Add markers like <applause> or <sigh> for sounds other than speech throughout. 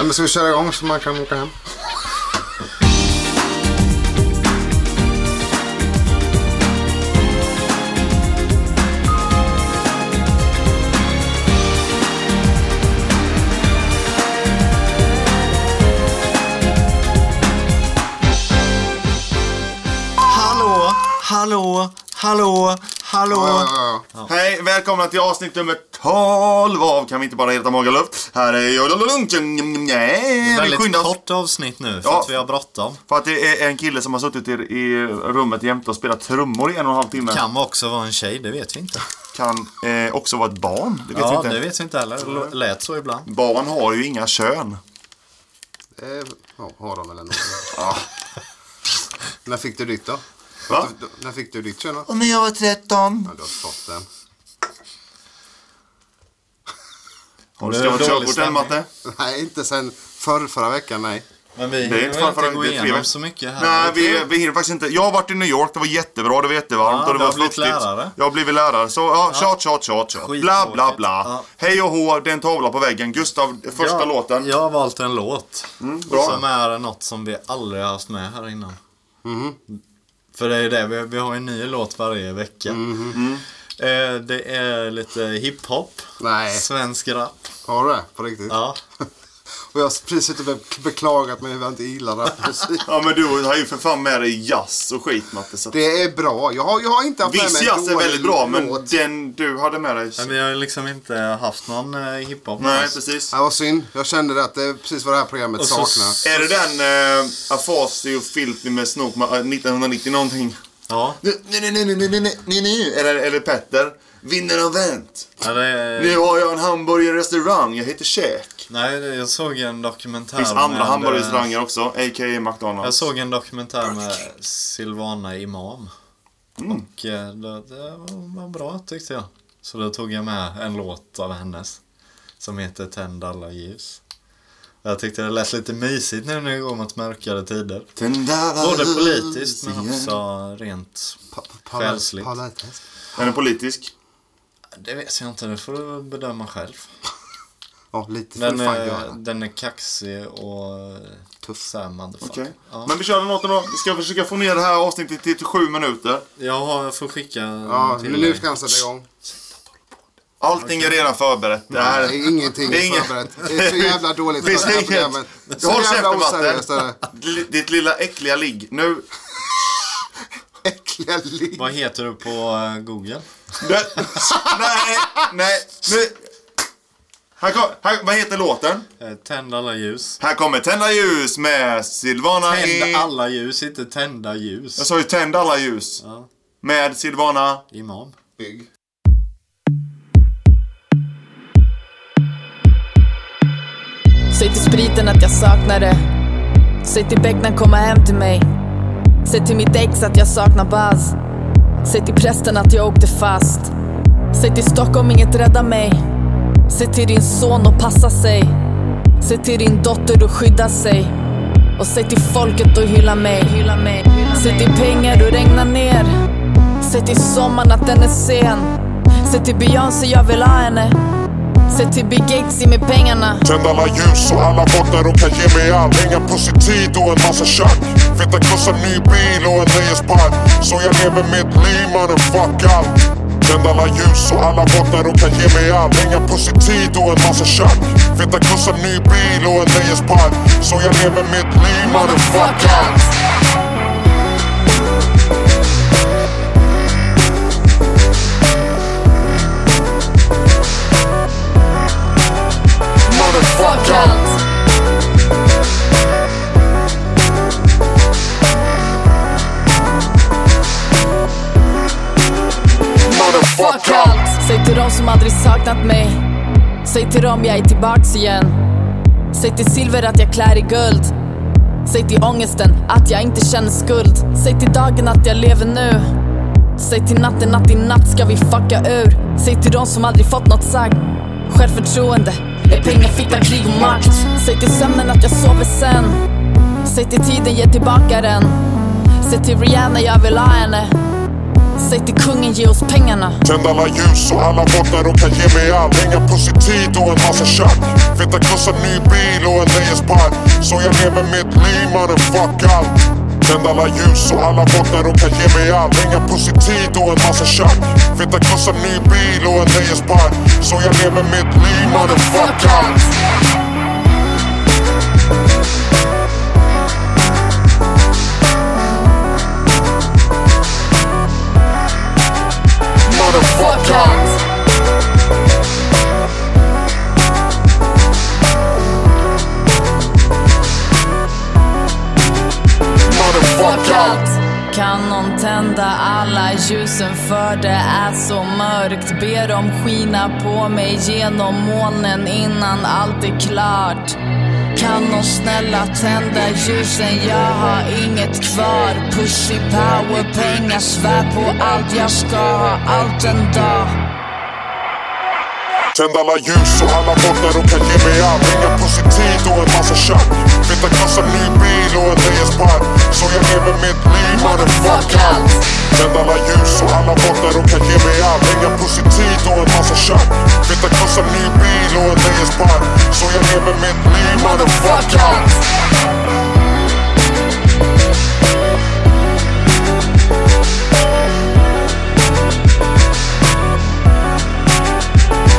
Ja, men ska vi köra igång så man kan åka hem? Hallå, hallå, hallå, hallå. Ja, ja, ja. Hej, välkomna till avsnitt nummer 12 av Kan vi inte bara heta Magaluf? Här är jag, Lunken. Nej, vi Väldigt kort avsnitt nu för Ja. att vi har bråttom. För att det är en kille som har suttit i, i rummet jämte och spelat trummor i en och en halv timme. Kan också vara en tjej, det vet vi inte. Kan eh, också vara ett barn. Det vet vi ja, inte. det vet vi inte heller. Det lät så ibland. Barn har ju inga kön. Eh, ja, har de väl ändå. Ja. När fick du ditt då? Va? Du, du, när fick du ditt kön då? Och när jag var 13. Ja, du har fått den. Har du skaffat körkort än. Matte? Nej, inte sen förr, förra veckan, nej. Men vi Det är inte hinner för inte gå det är tre igenom så mycket här. Nej, vi, vi hinner faktiskt inte. Jag har varit i New York, det var jättebra, det var jättevarmt Ja, och det var blivit lärare. Jag har blivit lärare. Så ja, tjat, tjat, tjat, tjat. Bla, bla, bla. Ja. Hej och hå, det är en tavla på väggen. Gustav, första Ja, låten. Jag har valt en låt. bra. Som är något som vi aldrig har haft med här innan. Mhm. För det är ju det, vi, vi har en ny låt varje vecka. Mhm. Eh, det är lite hiphop. Nej. Svensk rap. Har du det? På riktigt? Ja. <laughs> Och jag har precis suttit och be- beklagat mig att jag inte gillar rapmusik. Ja, men du har ju för fan med dig jazz och skit, Matte. Så. Det är bra. Jag har, jag har inte haft med Viss mig en jazz är väldigt bra, men låt. den du hade med dig... Men vi har liksom inte haft någon eh, hiphop med Nej, oss. precis. Det var synd. Jag kände att det är precis vad det här programmet så- saknar. Är det den uh, Afasi och Filthy med Snoop uh, 1990 någonting? Ja. Nej, nej, nej, nej, nej, nej, nej, nej. Eller, eller Petter. Vinner av vänt. ja är... Nu har jag en hamburgerrestaurang, jag heter Käk. Nej, jag såg en dokumentär Det finns andra hamburgerrestauranger också, a.k.a. Jag McDonalds. såg en dokumentär med Silvana Imam. Mm. Och eh, det, det var bra tyckte jag. Så då tog jag med en låt av hennes. Som heter Tänd alla ljus. Jag tyckte det lät lite mysigt nu när det går mot mörkare tider. Både politiskt men också rent Själsligt. Är den politisk? Det vet jag inte, det får du bedöma själv. Ja, lite får Den är, göra. den är kaxig och tuff. Så här, motherfucker. Okej. Ja. Men vi kör den åter då. Vi ska försöka få ner det här avsnittet till, till sju minuter. Jag har- får skicka Ja, till nu ska han sätta igång. Allting är redan förberett. Det här... Är ingenting är ingen- förberett. Det är så jävla dåligt för det här inget. programmet. Håll käften. Matte. Ditt lilla äckliga ligg. Nu... Äckliga ligg. Vad heter du på eh, Google? Nej, nej. Nu... Här kom, här, vad heter låten? Eh, Tänd alla ljus. Här kommer Tända ljus med Silvana Tänd i... alla ljus, inte tända Jag ljus. sa ju Tänd alla ljus. Ja, Med Silvana... imam. Bygg. Säg till spriten att jag saknar det. Säg till becknen komma hem till mig. Säg till mitt ex att jag saknar Buzz. Säg till prästen att jag åkte fast. Säg till Stockholm inget rädda mig. Säg till din son att passa sig. Säg till din dotter att skydda sig. Och säg till folket att hylla mig. Hylla mig. Säg till pengar att regna ner. Säg till sommaren att den är sen. Säg till Beyoncé jag vill ha henne. Säg till Bill Gates, ge mig pengarna. Tänd alla ljus så alla vaknar och kan ge mig allt Hänga puss i tid och en massa tjack. Feta krossa, ny bil och en nöjespark. Så jag lever mitt liv mannen, fuck allt Tänd alla ljus så alla vaknar och kan ge mig allt Hänga puss i tid och en massa tjack. Feta krossa, ny bil och en nöjespark. Så jag lever mitt liv mannen, fuck allt allt. Säg till dem som aldrig saknat mig. Säg till dem jag är tillbaks igen. Säg till silver att jag klär i guld. Säg till ångesten att jag inte känner skuld. Säg till dagen att jag lever nu. Säg till natten att i natt ska vi fucka ur. Säg till dem som aldrig fått något sagt. Självförtroende pengar, fitta, krig och makt. Säg till sömnen att jag sover sen. Säg till tiden, ge tillbaka den. Säg till Rihanna jag vill ha henne. Säg till kungen ge oss pengarna. Tänd alla ljus och alla bottnar och kan ge mig allt Hänga på sin tid och en massa tjack Feta krossa ny bil och en nöjespark Så jag lever mitt liv motherfuck allt Tänd alla ljus och alla bottnar och kan ge mig allt Inga puss i tid och en massa tjack. Feta kossar, ny bil och en nöjespark. Så jag lever mitt liv motherfucker. Motherfucker. Kan någon tända alla ljusen för det är så mörkt. Ber dem skina på mig genom molnen innan allt är klart. Kan någon snälla tända ljusen, jag har inget kvar. Pushy power, pengar, svär på allt. Jag ska ha allt en dag. Tänd alla ljus och alla bottnar och kan ge mig allt Hänga pussy, tid och en massa tjack Feta krossa ny bil och en nöjespark Så jag lever mitt liv motherfucker. Tänd alla ljus och alla bottnar och kan ge mig allt Hänga på sin tid och en massa tjack Feta krossa ny bil och en nöjespark Så jag lever mitt liv motherfucker.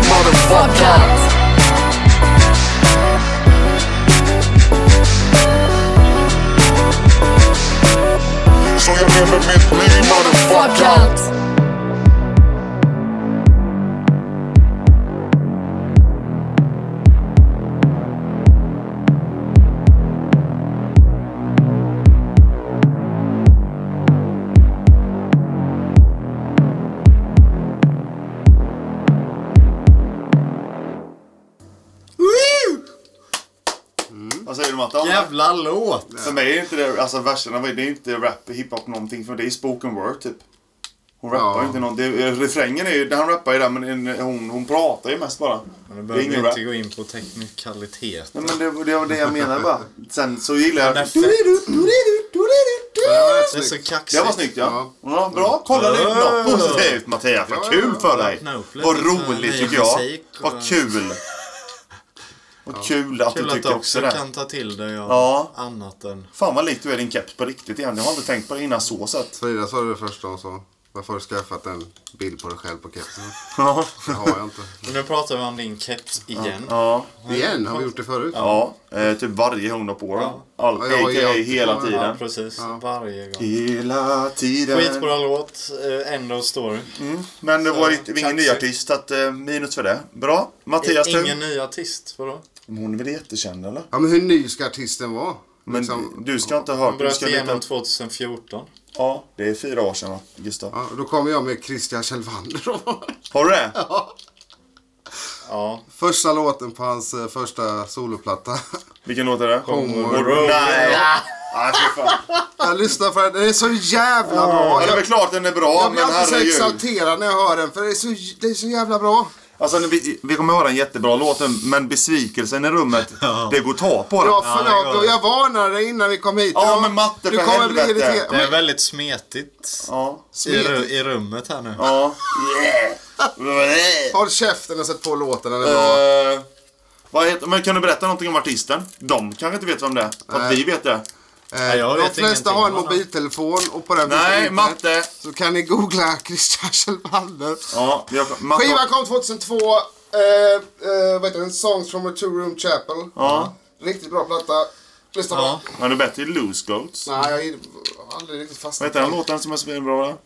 Motherfucker. never been det, alltså verserna, det är inte rap, hiphop någonting. För det är spoken word typ. Hon rappar Ja. inte någon, det, refrängen är ju, han rappar ju där men en- hon, hon pratar ju mest bara. Men Det behöver rap. inte gå in på teknikalitet. Nej men det, det var det jag menade bara. Sen så gillar jag... Det Det är så kaxigt. Det var snyggt ja. ja bra, kolla det är något positivt Mattias. Vad kul för dig. Vad roligt tycker jag. Vad kul. Vad kul att Kul du att tycker du också också det. kan ta till dig av Ja. annat än... Fan vad likt du är din keps på riktigt igen. Jag har inte tänkt på det innan så sett. Frida sa det första hon sa. Varför har du skaffat en bild på dig själv på kepsen? <laughs> Ja. Det har jag inte. Men nu pratar vi om din keps igen. Ja. Igen? Har vi gjort det förut? Ja. Eh, typ varje gång på den. All, Ja, jag hela på den. Ja, tiden. precis. Varje gång. Hela tiden. Skitbra låt. Uh, end of story. Men det var Så, inte, ingen kaxig. ny artist, så att, eh, minus för det. Bra. Mattias tur. Ingen ny artist, vadå? Hon är väl jättekänd eller? Ja, men hur ny ska artisten vara? Men Liksom- du ska inte ha Hon hört... Du bröt igenom veta, 2014. Ja, det är fyra år sedan va, Gustav? Ja, då kommer jag med Christian Kjellvander. <laughs> Har du det? Ja. Första låten på hans eh, första soloplatta. Vilken låt är det? Homo. Nej! Nej, fan. Jag lyssnar för den. Den är så jävla bra. Ja, det är väl klart den är bra, jag blir alltid så exalterad när jag hör den. För det är så, det är så jävla bra. Alltså, vi, vi kommer höra en jättebra låt, men besvikelsen i rummet, det går att ta på den. Ja, Ja, det förlåt. jag varnade dig innan vi kom hit. Ja, men matte, du för kommer bli helvete. irriterad. Det är väldigt smetigt Ja. i, ru- i rummet här nu. Ja. Yeah. <laughs> Håll käften och sätt på låten. Den är bra. Eh, vad heter, men kan du berätta någonting om artisten? De kanske inte vet vem det är. För att vi vet det. Eh, jag de flesta har en mobiltelefon och på den Nej, matte. Så kan ni googla <laughs> Christian Kjellvander. Ja, jag, matte. Skivan kom 2002. Eh, eh, vad heter den? Songs from a two room chapel. Ja. Riktigt bra platta. Lyssna på Ja. den. Men du bättre i Loose Goats. Nej, jag har aldrig riktigt Vad fastnat heter den låten som är så bra? då?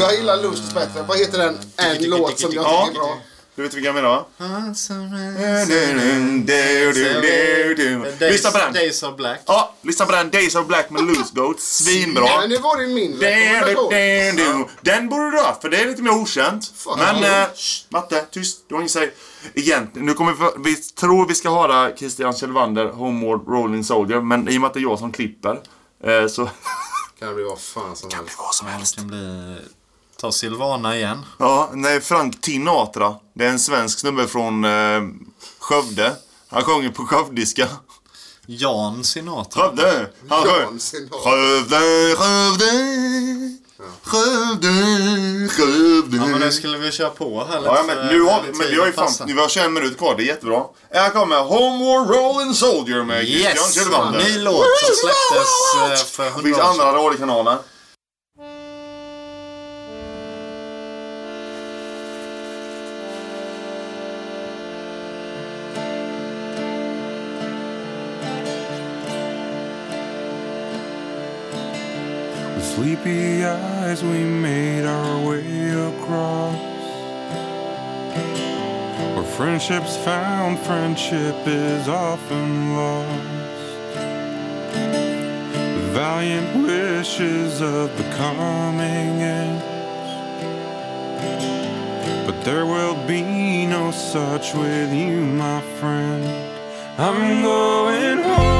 Jag gillar Loose bättre. Vad heter den? En låt som jag Ja. tycker är bra. Du vet vilken jag menar va? Lyssna på den. Days of Black. Ja, lyssna på den. Days of Black med Loose Goats. Svinbra. Men nu var det min rekommendation. Den borde du ha för det är lite mer okänt. Fan. Men, shh, Matte, tyst. Du har inget att säga. Egentligen, nu kommer vi, vi tror vi ska höra Christian Kjellvander, Homeward Rolling Soldier, men i och med att det är jag som klipper, eh, så... Kan det bli vad fan som helst. vad som helst. Det kan bli... Ta Silvana igen. Ja, nej, Frank Tinatra. Det är en svensk snubbe från eh, Skövde. Han sjunger på skövdiska. Jan Sinatra. Skövde! Han Jan sjöng. Sinatra. Skövde, Skövde. Skövde, Skövde. Ja, men nu skulle vi köra på här lite. Ja, men nu har vi, men vi har ju fan, vi har 21 minuter kvar, det är jättebra. Här kommer Homeward Rolling Soldier med Christian Yes! Kjellvander. Ny låt som släpptes eh, för Det 100 finns år andra sedan. radiokanaler. Sleepy eyes, we made our way across. Where friendship's found, friendship is often lost. The valiant wishes of the coming ends. But there will be no such with you, my friend. I'm going home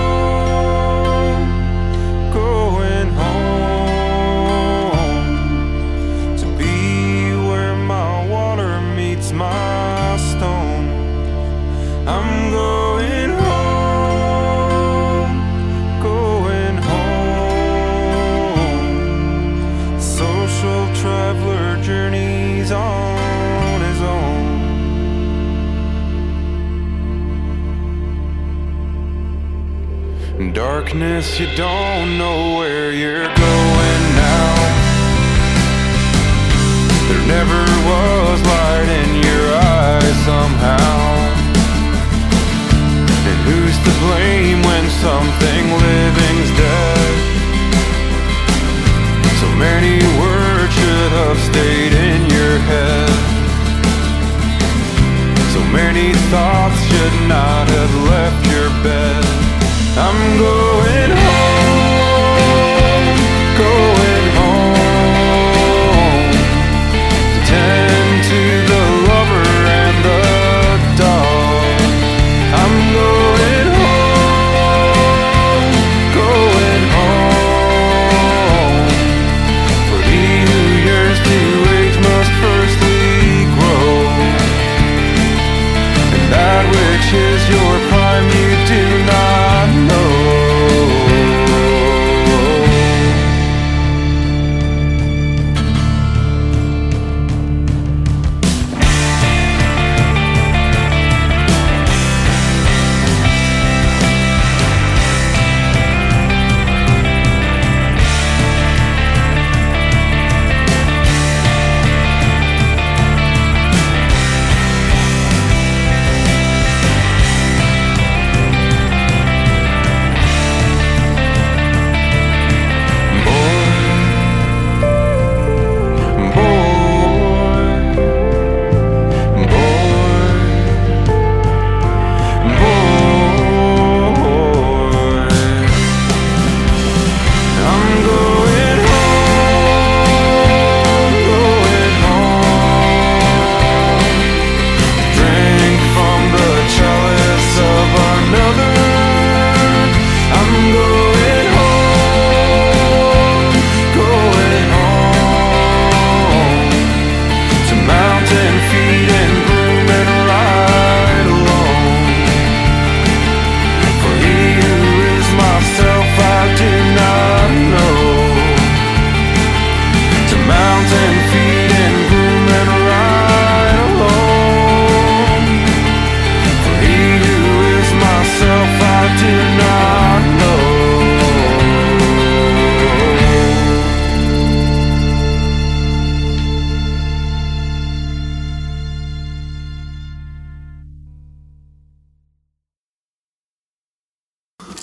You don't know where you're going now. There never was light in your eyes somehow. And who's to blame when something living's dead? So many words should have stayed in your head. So many thoughts should not have left your bed. I'm going home,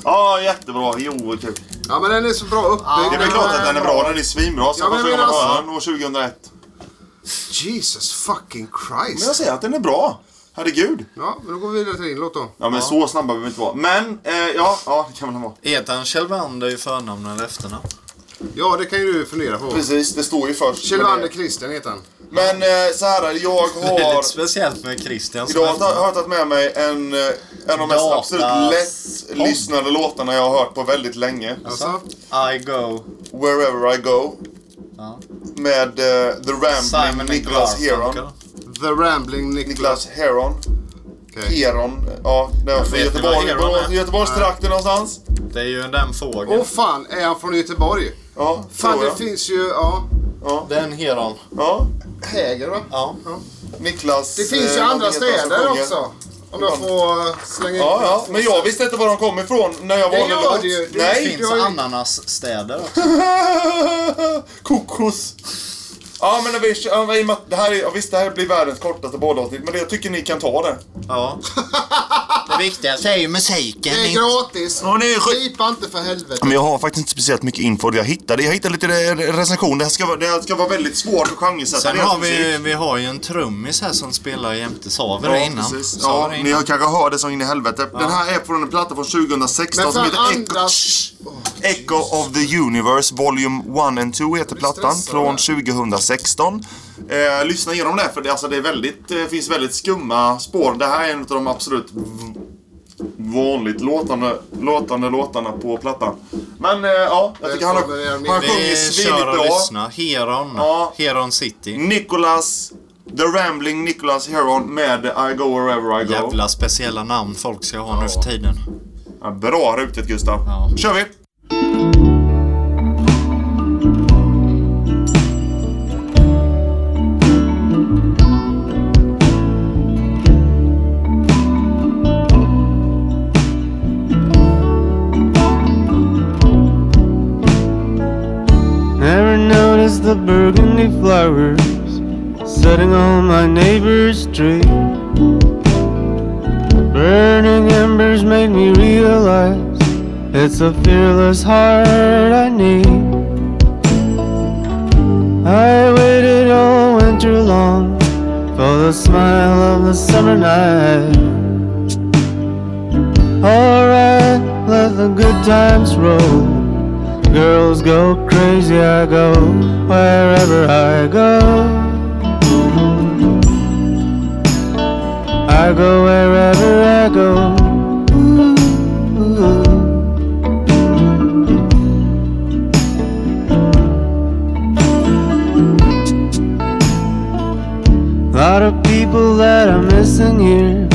Ja, jättebra. Jo, kul. Ja men den är så bra uppbyggd. Det är väl klart att den är bra. Den är svinbra. Sen Ja, men första jag gången menar hörde alltså- den år 2001. Jesus fucking Christ. Men jag säger att den är bra. Herregud. Ja, men då går vi vidare till din låt då. Ja, men så snabba behöver vi inte vara. Men, eh, ja, ja, det kan väl vara. Heter han Kjellvander i förnamn eller efternamn? Ja, det kan ju du fundera på. Precis, det står ju först. Kjellvander Christian heter han. Men eh, så här, jag Det är har... lite speciellt med Christian Idag har jag tagit med mig en, eh, en av de mest absolut lättlyssnade låtarna jag har hört på väldigt länge. Alltså, I go. Wherever I go. Ja. Med eh, The Rambling Nicholas Heron. The Rambling Nicholas. Heron. Okej. Heron. Ja, det var från Göteborg. Göteborgstrakten någonstans. Det är ju den fågeln. Åh fan, är han från Göteborg? Ja, Fan, det finns ju, ja. Ja. Det är en Heron. Ja. Häger va? Ja. Niklas... Det finns ju eh, andra städer också. Om jag får eh, slänga in Ja, ja. Men jag visste inte var de kom ifrån när jag Det valde gör låt. det ju. Det Det Nej! finns ju- ananasstäder också. <laughs> Kokos. Ja, men vi, ja, i och med att det här är, ja, visst, det här blir världens kortaste bådavsnitt, men det, jag tycker ni kan ta det. Ja. <laughs> <laughs> Det viktigaste är ju musiken. Det är gratis. Ni är Pipa inte för helvete. Men jag har faktiskt inte speciellt mycket info. Jag hittade, jag hittade lite re- recension. Det här ska vara, det här ska vara väldigt svårt att genresätta. Sen deras har vi, musik. vi har ju en trummis här som spelar jämte. Sa vi Ja, det innan? precis. Sa Ja, vi det ni innan? har kanske hört det som in i helvete. Den här är från en platta från 2016 Men som heter Echo, Shh. Echo of the Universe Volume 1 and 2 heter plattan från 2016. Eh, lyssna igenom det för det, alltså, det är väldigt, eh, finns väldigt skumma spår. Det här är en av de absolut v- vanligt låtande, låtande låtarna på plattan. Men eh, ja, jag tycker han, har- han sjunger Vi svinigt kör och bra. lyssnar. Heron. Ja. Heron City. Nicholas, The Rambling Nicholas Heron med I Go Wherever I Go. Jävla speciella namn folk ska ha nu för tiden. Ja, bra rutigt Gustav. Ja. kör vi! Neighbor's tree. Burning embers made me realize it's a fearless heart I need. I waited all winter long for the smile of the summer night. Alright, let the good times roll. Girls go crazy, I go wherever I go. I go wherever I go. Lot of people that are missing here.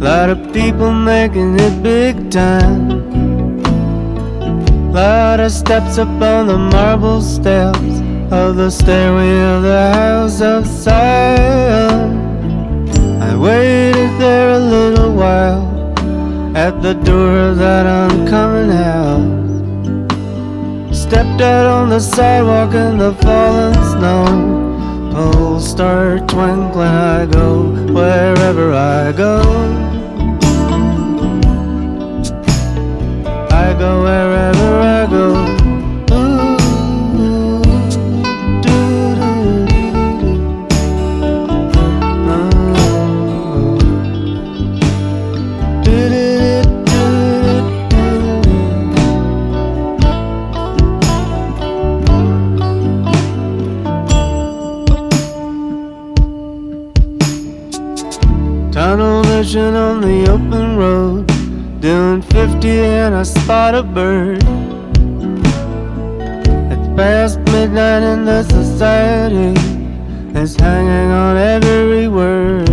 Lot of people making it big time. Lot of steps up on the marble steps of the stairway of the house of silence. Waited there a little while at the door of that oncoming house. Stepped out on the sidewalk in the falling snow. Poles start twinkling, I go wherever I go. I go wherever I go. On the open road. Doing 50 and I spot a bird. It's past midnight and the society is hanging on every word.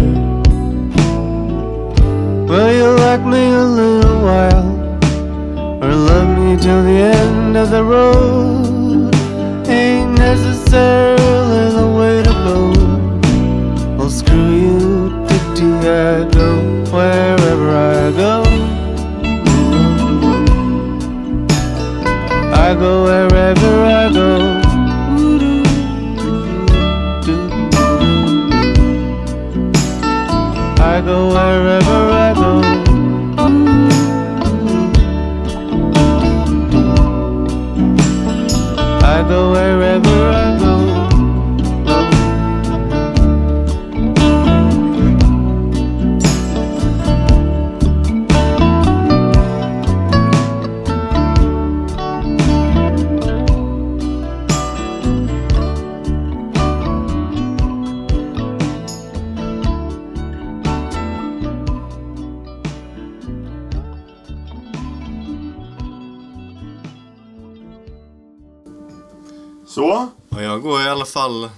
Will you like me a little while? Or love me till the end of the road? Ain't necessarily go wherever fall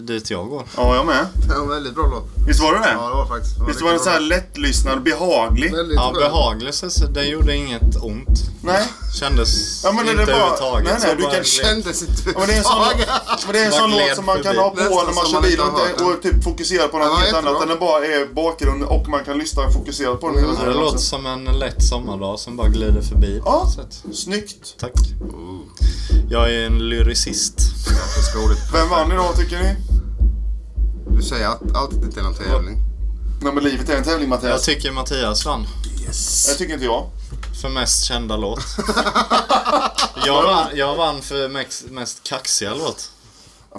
dit jag går. Ja, jag med. En väldigt bra låt. Visst var det det? Ja, det var faktiskt. Det Visst var den så här lättlyssnad, behaglig? Väldigt Ja, skön. behaglig så så det gjorde inget ont. Nej. Kändes Ja, men det är inte bara- överhuvudtaget. nej, nej, du kan Kändes inte Ja, men det är en sån, men det är en Bara sån gled låt som man kan ha på Nästan när man kör bil och, och typ fokusera på något Ja, helt jättebra. annat. Den bara är bakgrund och man kan lyssna fokuserat på den hela Ja, tiden. det låter som en lätt sommardag som bara glider förbi. Ja. Snyggt. Tack. Jag är en lyricist. Vem vann idag tycker ni? Du säger att alltid till en tävling. Nej men livet är en tävling Jag Mattias. tycker Mattias vann. Det tycker inte jag. För mest kända låt. <laughs> jag, vann, jag vann för mest, mest kaxiga låt.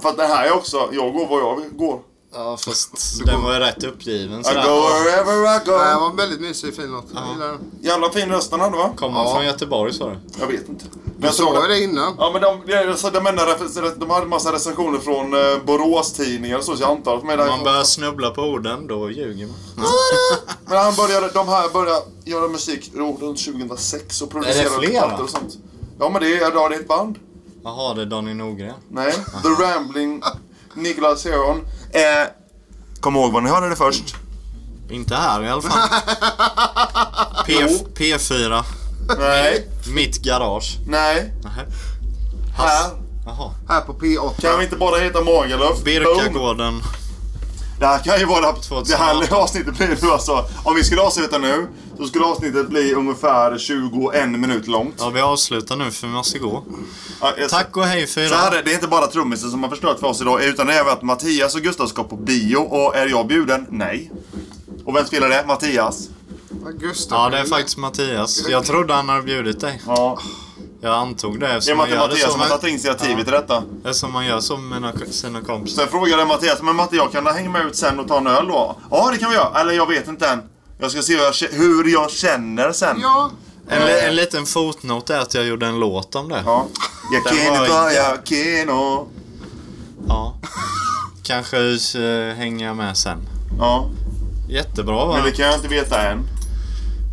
För att det här är också, jag går var jag går. Ja, fast <laughs> den var ju rätt uppgiven I sådär. go wherever I Nej, Det go. var en väldigt mysig fin låt. Jag gillar den. Jävla fin röst han hade va? Kom han Ja. från Göteborg sa du? Jag vet inte. Men såg sa ju det. innan. Ja men de, de, de, enda de hade en massa recensioner från eh, Borås-tidningar och så, så jag antar att de är Om man börjar snubbla på orden, då ljuger man. Men han började, de här började göra musik runt 2006 och producera plattor och sånt. Ja men det är, ja, det är ett band. Jaha, det är Donny Norgren. Nej, <laughs> The Rambling, Niklas Heron. Eh, kom ihåg vad ni hörde det först. Inte här i alla fall. <laughs> P, Jo. P4, Nej, mitt garage. nej. Nähä. Här. Jaha. Här på P8. Kan vi inte bara heta Magaluf? Boom. Det här kan ju vara... 2018. Det här avsnittet blir nu alltså... Om vi skulle avsluta nu så skulle avsnittet bli ungefär 21 minut långt. Ja, vi avslutar nu för vi måste gå. Ja, jag- Tack och hej för Så här idag. det, det är inte bara trummisen som har förstört för oss idag utan det är även att Mattias och Gustav ska på bio och är jag bjuden? Nej. Och vem spelar det? Mattias? Ja, Gustav. Ja, det är faktiskt Mattias. Jag trodde han hade bjudit dig. Ja. Jag antog det Det är eftersom man gör det Mattias så som har tagit initiativet till detta. eftersom man gör så med mina- sina kompisar. Sen frågade jag Mattias, men Matte jag kan hänga med ut sen och ta en öl då? Ja det kan vi göra. Eller jag vet inte än. Jag ska se hur jag, hur jag känner sen. Ja. En, li- en liten fotnot är att jag gjorde en låt om det. Ja. Jag jag kino. Ja. Kanske uh, hänger med sen. Ja, Jättebra va? men det kan jag inte veta än.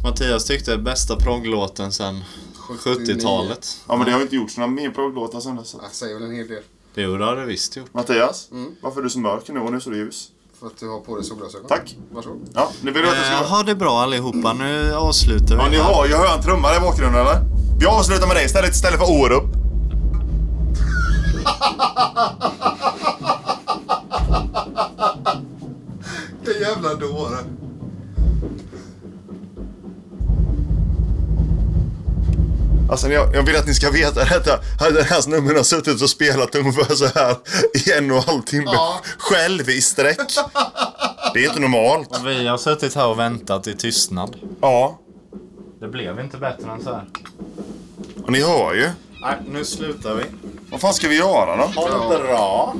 Mattias tyckte bästa progglåten sen 70-talet. Ja men det har inte gjorts några mer progglåtar sen dess. Jag säger väl en hel del. Det gjorde det visst gjort. Mattias, varför är du så mörk nu och nu är du ljus? För att du har på dig solglasögon. Tack. Varsågod. Ja, nu vill jag att du ska... Eh, ha det bra allihopa. Nu avslutar vi. Ja, ni har ju hör en trumma där i bakgrunden eller? Vi avslutar med <laughs> det istället, istället för Orup. Vilken jävla dåre. Alltså jag, jag vill att ni ska veta detta. Hade hans nummer har suttit och spelat ungefär så här i en och en halv timme. Ja. Själv i sträck. Det är inte normalt. Vi har suttit här och väntat i tystnad. Ja. Det blev inte bättre än så här. Och ni hör ju. Nej, nu slutar vi. Vad fan ska vi göra då? Ha det bra.